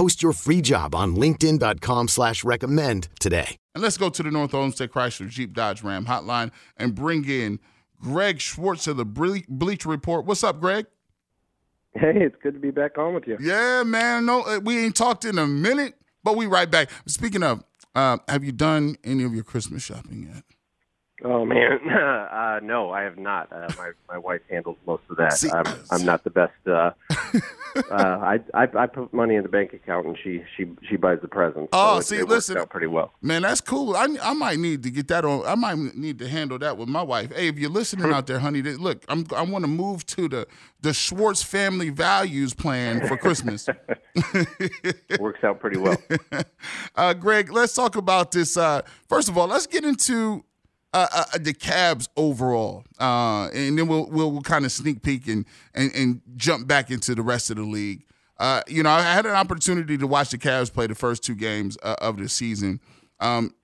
Post your free job on LinkedIn.com slash recommend today. And let's go to the North Olmsted Chrysler Jeep Dodge Ram hotline and bring in Greg Swartz of the Ble- Bleacher Report. What's up, Greg? Hey, it's good to be back on with you. Yeah, man. No, uh, we ain't talked in a minute, but we right back. Speaking of, uh, have you done any of your Christmas shopping yet? Oh man, uh, no, I have not. Uh, my my wife handles most of that. See- I'm I'm not the best. Uh, uh, I, I I put money in the bank account and she she she buys the presents. Oh, so see, it works listen. out pretty well. Man, that's cool. I, I might need to get that on. I might need to handle that with my wife. Hey, if you're listening out there, honey, look, I'm I want to move to the the Swartz family values plan for Christmas. Works out pretty well. uh, Greg, let's talk about this. Uh, first of all, let's get into uh, uh, the Cavs overall, uh, and then we'll we'll, we'll kind of sneak peek and, and and jump back into the rest of the league. Uh, you know, I had an opportunity to watch the Cavs play the first two games uh, of the season. Um,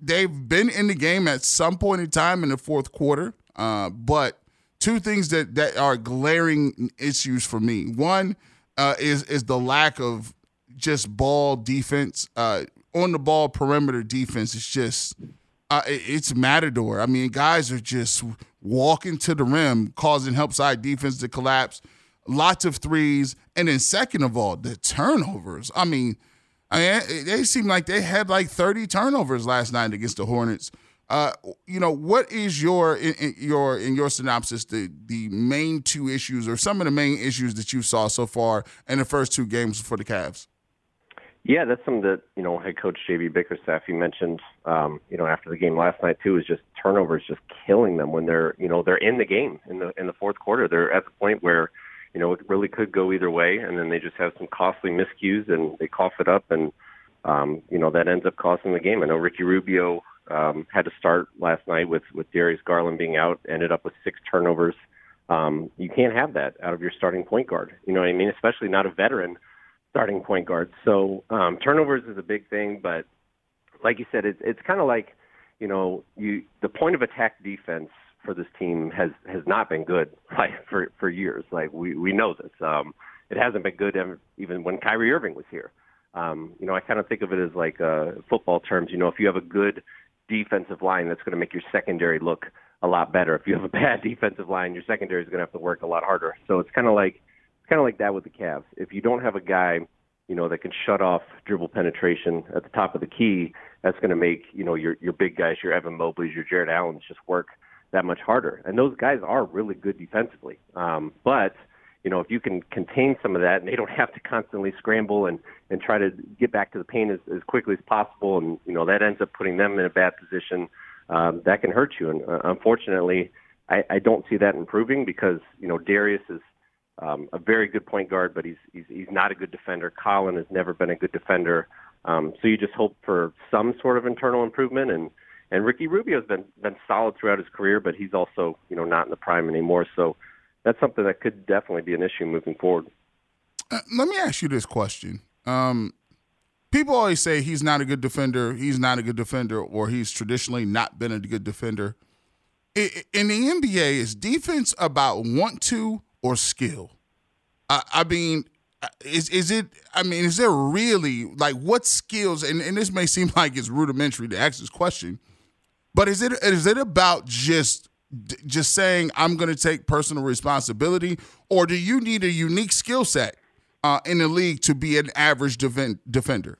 they've been in the game at some point in time in the fourth quarter, uh, but two things that that are glaring issues for me. One uh, is is the lack of just ball defense uh, on the ball perimeter defense. It's just uh, it's matador. I mean, guys are just walking to the rim, causing help side defense to collapse. Lots of threes, and then second of all, the turnovers. I mean, I mean, they seem like they had like thirty turnovers last night against the Hornets. Uh, you know, what is your in, in your in your synopsis the the main two issues or some of the main issues that you saw so far in the first two games for the Cavs? Yeah, that's something that you know head coach JB Bickerstaff he mentioned. Um, you know after the game last night too is just turnovers just killing them when they're you know they're in the game in the in the fourth quarter. They're at the point where you know it really could go either way, and then they just have some costly miscues and they cough it up, and um, you know that ends up costing the game. I know Ricky Rubio um, had to start last night with with Darius Garland being out, ended up with six turnovers. Um, you can't have that out of your starting point guard. You know what I mean? Especially not a veteran starting point guard. So um, turnovers is a big thing, but like you said, it's it's kind of like you know you the point of attack defense for this team has has not been good like for for years. Like we we know this. Um, it hasn't been good even when Kyrie Irving was here. Um, you know, I kind of think of it as like uh, football terms. You know, if you have a good defensive line, that's going to make your secondary look a lot better. If you have a bad defensive line, your secondary is going to have to work a lot harder. So it's kind of like kind of like that with the Cavs. If you don't have a guy, you know, that can shut off dribble penetration at the top of the key, that's going to make you know your your big guys, your Evan Mobley's, your Jarrett Allen's, just work that much harder. And those guys are really good defensively. Um, but you know, if you can contain some of that, and they don't have to constantly scramble and and try to get back to the paint as, as quickly as possible, and you know that ends up putting them in a bad position. Um, that can hurt you. And uh, unfortunately, I, I don't see that improving because you know Darius is um, a very good point guard, but he's, he's he's not a good defender. Collin has never been a good defender. Um, so you just hope for some sort of internal improvement. And and Ricky Rubio's been been solid throughout his career, but he's also you know not in the prime anymore. So that's something that could definitely be an issue moving forward. Uh, let me ask you this question. Um, people always say he's not a good defender, he's not a good defender, or he's traditionally not been a good defender. In the NBA, is defense about want to or skill? I, I mean, is is it? I mean, is there really like what skills? And, and this may seem like it's rudimentary to ask this question, but is it is it about just just saying I'm going to take personal responsibility, or do you need a unique skill set uh, in the league to be an average defen- defender?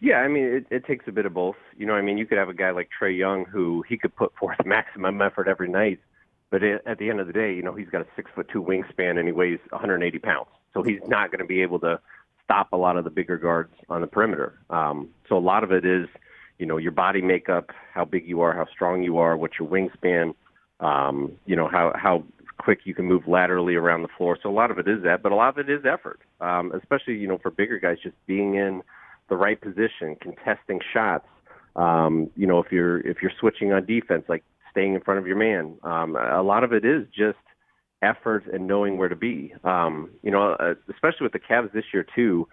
Yeah, I mean, it, it takes a bit of both. You know, I mean, you could have a guy like Trae Young who he could put forth maximum effort every night, but at the end of the day, you know, he's got a six foot two wingspan and he weighs 180 pounds, so he's not going to be able to stop a lot of the bigger guards on the perimeter. Um, so a lot of it is, you know, your body makeup, how big you are, how strong you are, what's your wingspan, um, you know, how how quick you can move laterally around the floor. So a lot of it is that, but a lot of it is effort, um, especially you know for bigger guys, just being in the right position, contesting shots. Um, you know, if you're if you're switching on defense, like staying in front of your man. Um, a lot of it is just effort and knowing where to be. Um, you know, uh, especially with the Cavs this year too.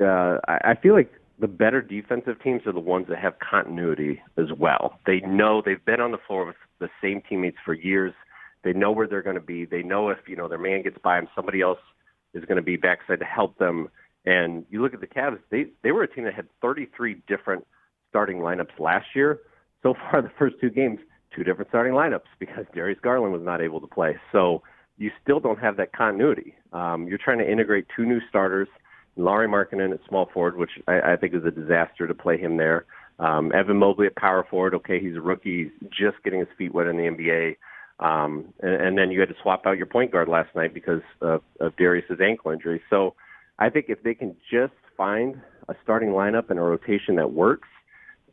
Uh, I, I feel like the better defensive teams are the ones that have continuity as well. They know they've been on the floor with the same teammates for years. They know where they're going to be. They know if you know their man gets by them, somebody else is going to be backside to help them. And you look at the Cavs; they they were a team that had 33 different starting lineups last year. So far, the first two games, two different starting lineups because Darius Garland was not able to play. So you still don't have that continuity. Um, you're trying to integrate two new starters, Lauri Markkanen at small forward, which I, I think is a disaster to play him there. Um, Evan Mobley at power forward. Okay, he's a rookie, he's just getting his feet wet in the NBA. Um, and, and then you had to swap out your point guard last night because of, of Darius's ankle injury. So I think if they can just find a starting lineup and a rotation that works,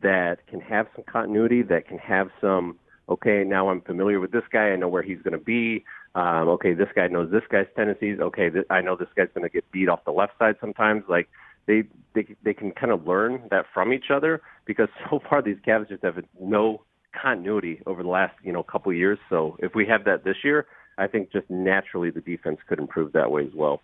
that can have some continuity, that can have some, okay, now I'm familiar with this guy, I know where he's going to be. Um, okay, this guy knows this guy's tendencies. Okay, th- I know this guy's going to get beat off the left side sometimes. Like they they they can kind of learn that from each other because so far these Cavs just have no continuity over the last you know couple years. So if we have that this year, I think just naturally the defense could improve that way as well.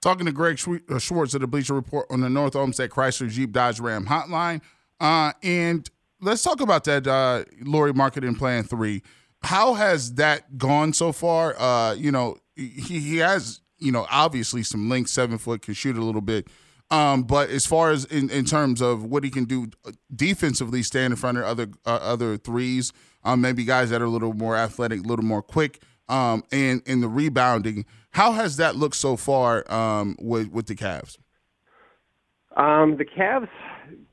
Talking to Greg uh, Swartz of the Bleacher Report on the North Olmsted Chrysler Jeep Dodge Ram Hotline, uh, and let's talk about that uh, Lauri Markkanen Plan Three. How has that gone so far? Uh, you know, he he has you know obviously some length, seven foot, can shoot a little bit. Um, but as far as in, in terms of what he can do defensively, stand in front of other uh, other threes, um, maybe guys that are a little more athletic, a little more quick, um, and in the rebounding, how has that looked so far um, with with the Cavs? Um, the Cavs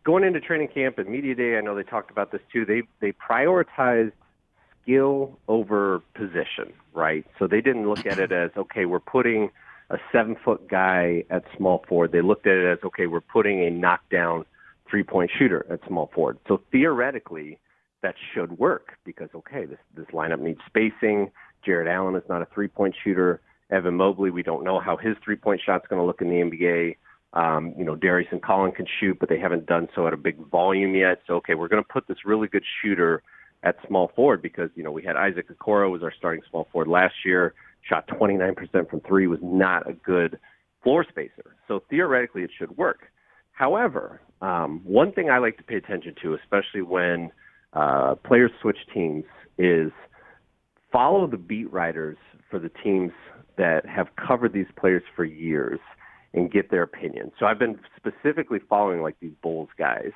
going into training camp and media day, I know they talked about this too. They they prioritized skill over position, right? So they didn't look at it as okay, we're putting a seven foot guy at small forward. They looked at it as okay, we're putting a knockdown three point shooter at small forward. So theoretically, that should work because okay, this this lineup needs spacing. Jarrett Allen is not a three point shooter. Evan Mobley, we don't know how his three point shot's going to look in the NBA. Um, you know, Darius and Collin can shoot, but they haven't done so at a big volume yet. So okay, we're going to put this really good shooter at small forward because you know we had Isaac Okoro was our starting small forward last year shot 29% from three, was not a good floor spacer. So theoretically, it should work. However, um, one thing I like to pay attention to, especially when uh, players switch teams, is follow the beat writers for the teams that have covered these players for years and get their opinion. So I've been specifically following like these Bulls guys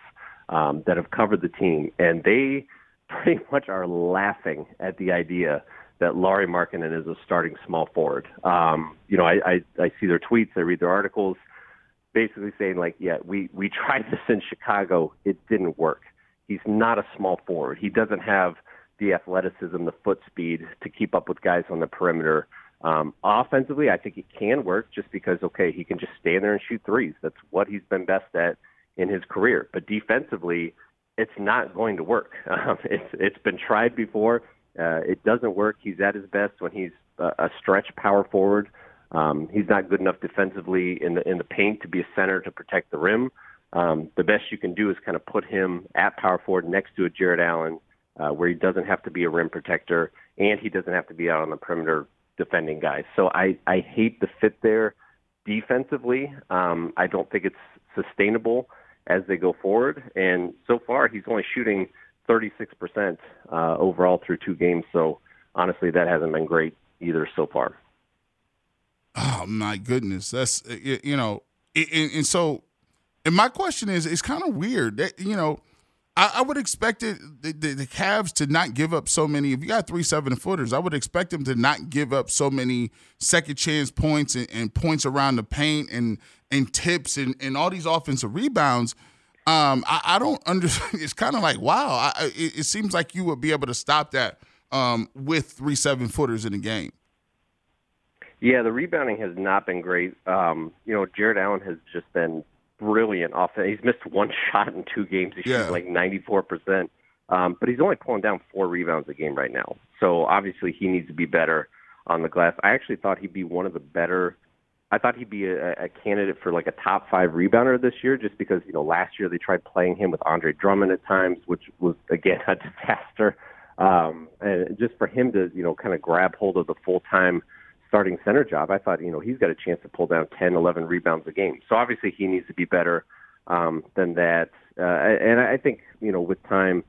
um, that have covered the team, and they pretty much are laughing at the idea that Lauri Markkanen is a starting small forward. Um, you know, I, I, I see their tweets, I read their articles, basically saying like, yeah, we we tried this in Chicago, it didn't work. He's not a small forward. He doesn't have the athleticism, the foot speed to keep up with guys on the perimeter. Um, offensively, I think it can work just because okay, he can just stand there and shoot threes. That's what he's been best at in his career. But defensively, it's not going to work. Um, it's it's been tried before. Uh, it doesn't work. He's at his best when he's a, a stretch power forward. Um, he's not good enough defensively in the in the paint to be a center to protect the rim. Um, the best you can do is kind of put him at power forward next to a Jarrett Allen, uh, where he doesn't have to be a rim protector and he doesn't have to be out on the perimeter defending guys. So I I hate the fit there defensively. Um, I don't think it's sustainable as they go forward. And so far, he's only shooting 36% uh, overall through two games. So honestly, that hasn't been great either so far. Oh my goodness, that's you know, and, and so, and my question is, it's kind of weird that you know, I, I would expect it the, the, the, Cavs to not give up so many. If you got three seven footers, I would expect them to not give up so many second chance points and, and points around the paint and and tips and and all these offensive rebounds Um, I, I don't understand. It's kind of like wow. I, it, it, seems like you would be able to stop that um, with three seven footers in the game. Yeah, the rebounding has not been great. Um, you know, Jarrett Allen has just been brilliant off. He's missed one shot in two games. He's yeah. like ninety four percent. Um, but he's only pulling down four rebounds a game right now. So obviously he needs to be better on the glass. I actually thought he'd be one of the better. I thought he'd be a, a candidate for like a top five rebounder this year, just because you know last year they tried playing him with Andre Drummond at times, which was again a disaster. Um, and just for him to you know kind of grab hold of the full time starting center job, I thought you know he's got a chance to pull down 10, 11 rebounds a game. So obviously he needs to be better um, than that. Uh, and I think you know with time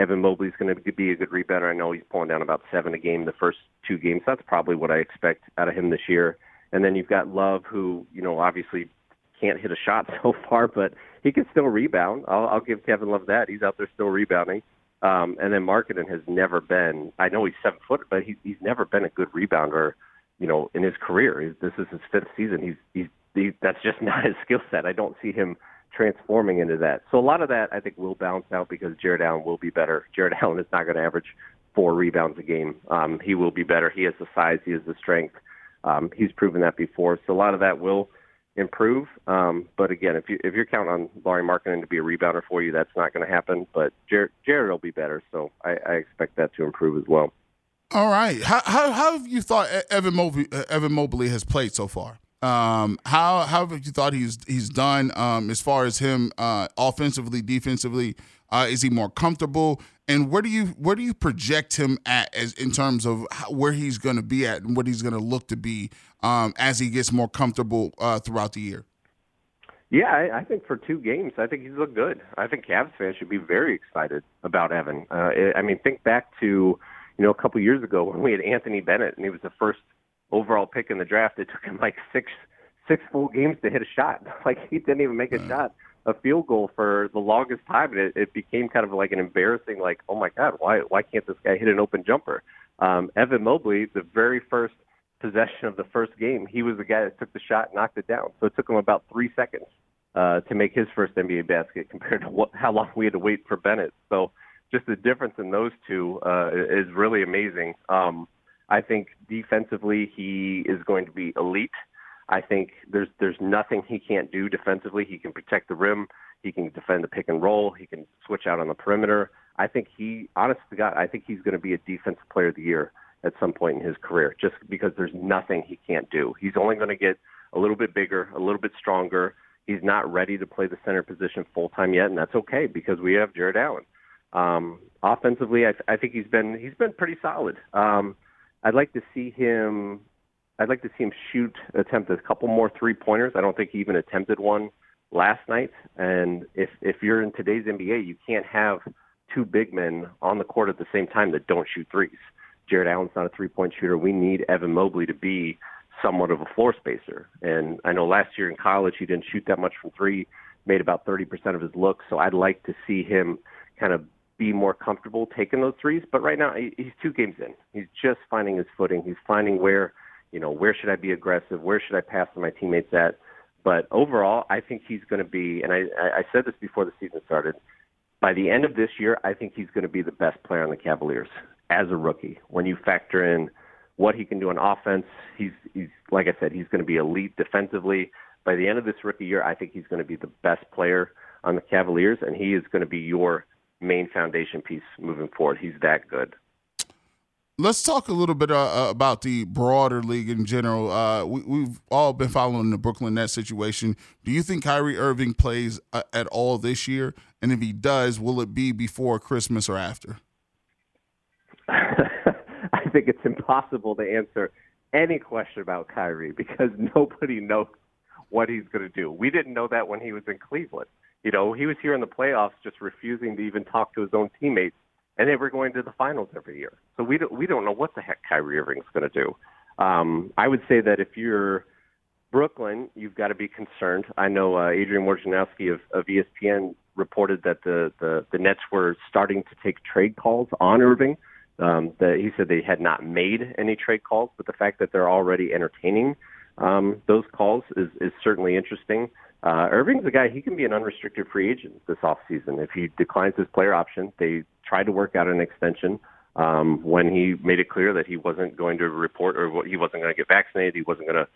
Evan Mobley's going to be a good rebounder. I know he's pulling down about seven a game the first two games. That's probably what I expect out of him this year. And then you've got Love, who you know obviously can't hit a shot so far, but he can still rebound. I'll, I'll give Kevin Love that. He's out there still rebounding. Um, and then Markkanen has never been. I know he's seven foot, but he's he's never been a good rebounder. You know, in his career, this is his fifth season. He's he's he, that's just not his skill set. I don't see him transforming into that. So a lot of that I think will bounce out because Jarrett Allen will be better. Jarrett Allen is not going to average four rebounds a game. Um, he will be better. He has the size. He has the strength. Um, he's proven that before. So a lot of that will improve. Um, but again, if you if you're counting on Lauri Markkanen to be a rebounder for you, that's not going to happen. But Jarrett, Jarrett will be better. So I, I expect that to improve as well. All right. How how, how have you thought Evan Mobley, Evan Mobley has played so far? Um, how how have you thought he's he's done um, as far as him uh, offensively, defensively? Uh, is he more comfortable? And where do you where do you project him at as in terms of how, where he's going to be at and what he's going to look to be um, as he gets more comfortable uh, throughout the year? Yeah, I, I think for two games, I think he's looked good. I think Cavs fans should be very excited about Evan. Uh, I mean, think back to you know a couple years ago when we had Anthony Bennett and he was the first overall pick in the draft. It took him like six six full games to hit a shot. Like he didn't even make a shot, a field goal for the longest time, and it, it became kind of like an embarrassing, like, oh my God, why why can't this guy hit an open jumper? Um, Evan Mobley, the very first possession of the first game, he was the guy that took the shot, knocked it down. So it took him about three seconds uh, to make his first NBA basket compared to what, how long we had to wait for Bennett. So just the difference in those two uh, is really amazing. Um, I think defensively he is going to be elite. I think there's there's nothing he can't do defensively. He can protect the rim. He can defend the pick and roll. He can switch out on the perimeter. I think he, honest to God, I think he's going to be a defensive player of the year at some point in his career, just because there's nothing he can't do. He's only going to get a little bit bigger, a little bit stronger. He's not ready to play the center position full time yet, and that's okay because we have Jarrett Allen. Um, offensively, I, I think he's been he's been pretty solid. Um, I'd like to see him. I'd like to see him shoot, attempt a couple more three pointers. I don't think he even attempted one last night. And if if you're in today's NBA, you can't have two big men on the court at the same time that don't shoot threes. Jarrett Allen's not a three point shooter. We need Evan Mobley to be somewhat of a floor spacer. And I know last year in college he didn't shoot that much from three, made about 30% of his looks. So I'd like to see him kind of be more comfortable taking those threes. But right now, he's two games in. He's just finding his footing. He's finding where, you know, where should I be aggressive? Where should I pass to my teammates at? But overall, I think he's going to be, and I, I said this before the season started. By the end of this year, I think he's going to be the best player on the Cavaliers as a rookie. When you factor in what he can do on offense, he's he's like I said, he's going to be elite defensively. By the end of this rookie year, I think he's going to be the best player on the Cavaliers, and he is going to be your main foundation piece moving forward. He's that good. Let's talk a little bit uh, uh, about the broader league in general. Uh, we, have all been following the Brooklyn Nets situation. Do you think Kyrie Irving plays uh, at all this year? And if he does, will it be before Christmas or after? I think it's impossible to answer any question about Kyrie because nobody knows what he's going to do. We didn't know that when he was in Cleveland. You know, he was here in the playoffs just refusing to even talk to his own teammates, and they were going to the finals every year. So we don't, we don't know what the heck Kyrie Irving's going to do. Um, I would say that if you're Brooklyn, you've got to be concerned. I know uh, Adrian Wojnarowski of, of ESPN reported that the, the, the Nets were starting to take trade calls on Irving. Um, that he said they had not made any trade calls, but the fact that they're already entertaining um, those calls is, is certainly interesting. Uh, Irving's a guy, he can be an unrestricted free agent this offseason. If he declines his player option, they tried to work out an extension um, when he made it clear that he wasn't going to report or he wasn't going to get vaccinated, he wasn't going to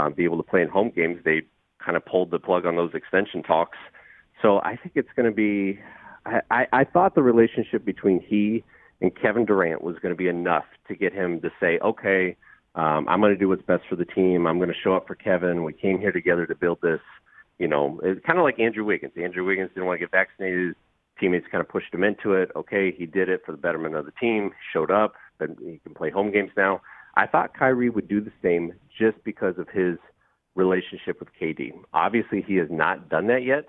um, be able to play in home games. They kind of pulled the plug on those extension talks. So I think it's going to be. I, I, I thought the relationship between he and Kevin Durant was going to be enough to get him to say, okay, um, I'm going to do what's best for the team. I'm going to show up for Kevin. We came here together to build this. You know, it's kind of like Andrew Wiggins. Andrew Wiggins didn't want to get vaccinated. Teammates kind of pushed him into it. Okay, he did it for the betterment of the team. Showed up, and he can play home games now. I thought Kyrie would do the same just because of his relationship with KD. Obviously, he has not done that yet.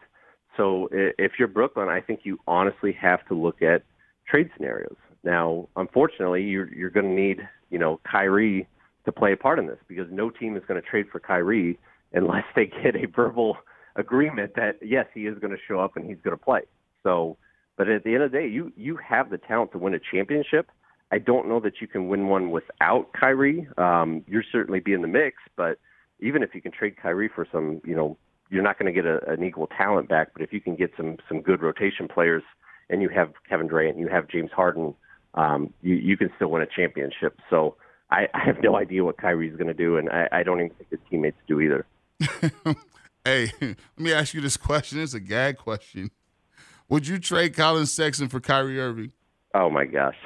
So if you're Brooklyn, I think you honestly have to look at trade scenarios. Now, unfortunately, you're you're going to need you know Kyrie to play a part in this because no team is going to trade for Kyrie unless they get a verbal agreement that yes, he is going to show up and he's going to play. So, but at the end of the day, you you have the talent to win a championship. I don't know that you can win one without Kyrie. Um, you're certainly be in the mix, but even if you can trade Kyrie for some, you know, you're not going to get a, an equal talent back. But if you can get some some good rotation players, and you have Kevin Durant, you have James Harden, um, you you can still win a championship. So I, I have no idea what Kyrie's going to do, and I, I don't even think his teammates do either. hey, let me ask you this question. It's a gag question. Would you trade Collin Sexton for Kyrie Irving? Oh my gosh!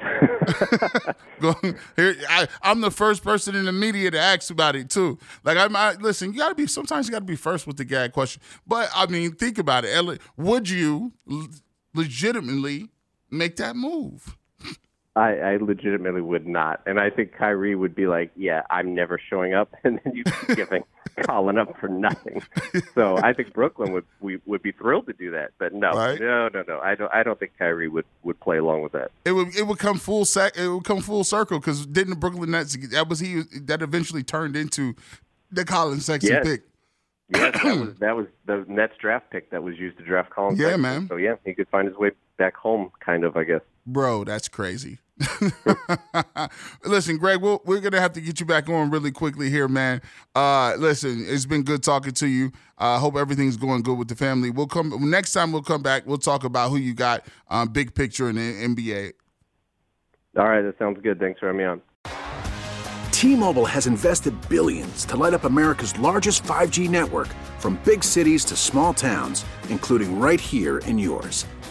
Here, I, am the first person in the media to ask about it too. Like I'm, I, listen. You got to be. Sometimes you got to be first with the gag question. But I mean, think about it. Would you legitimately make that move? I, I legitimately would not, and I think Kyrie would be like, "Yeah, I'm never showing up," and then you keep giving Collin up for nothing. So I think Brooklyn would we would be thrilled to do that, but no, right? no, no, no. I don't. I don't think Kyrie would would play along with that. It would it would come full sac. It would come full circle because didn't the Brooklyn Nets that was he that eventually turned into the Collin Sexton yes. pick. Yes, that was that was the Nets draft pick that was used to draft Collin. Yeah, Sexton. man. So yeah, he could find his way back home, kind of, I guess. Bro, that's crazy. listen, Greg, we we are gonna have to get you back on really quickly here, man. Uh, listen, it's been good talking to you. I uh, hope everything's going good with the family. We'll come next time. We'll come back. We'll talk about who you got, um, big picture in the NBA. All right, that sounds good. Thanks for having me on. T-Mobile has invested billions to light up America's largest 5G network, from big cities to small towns, including right here in yours.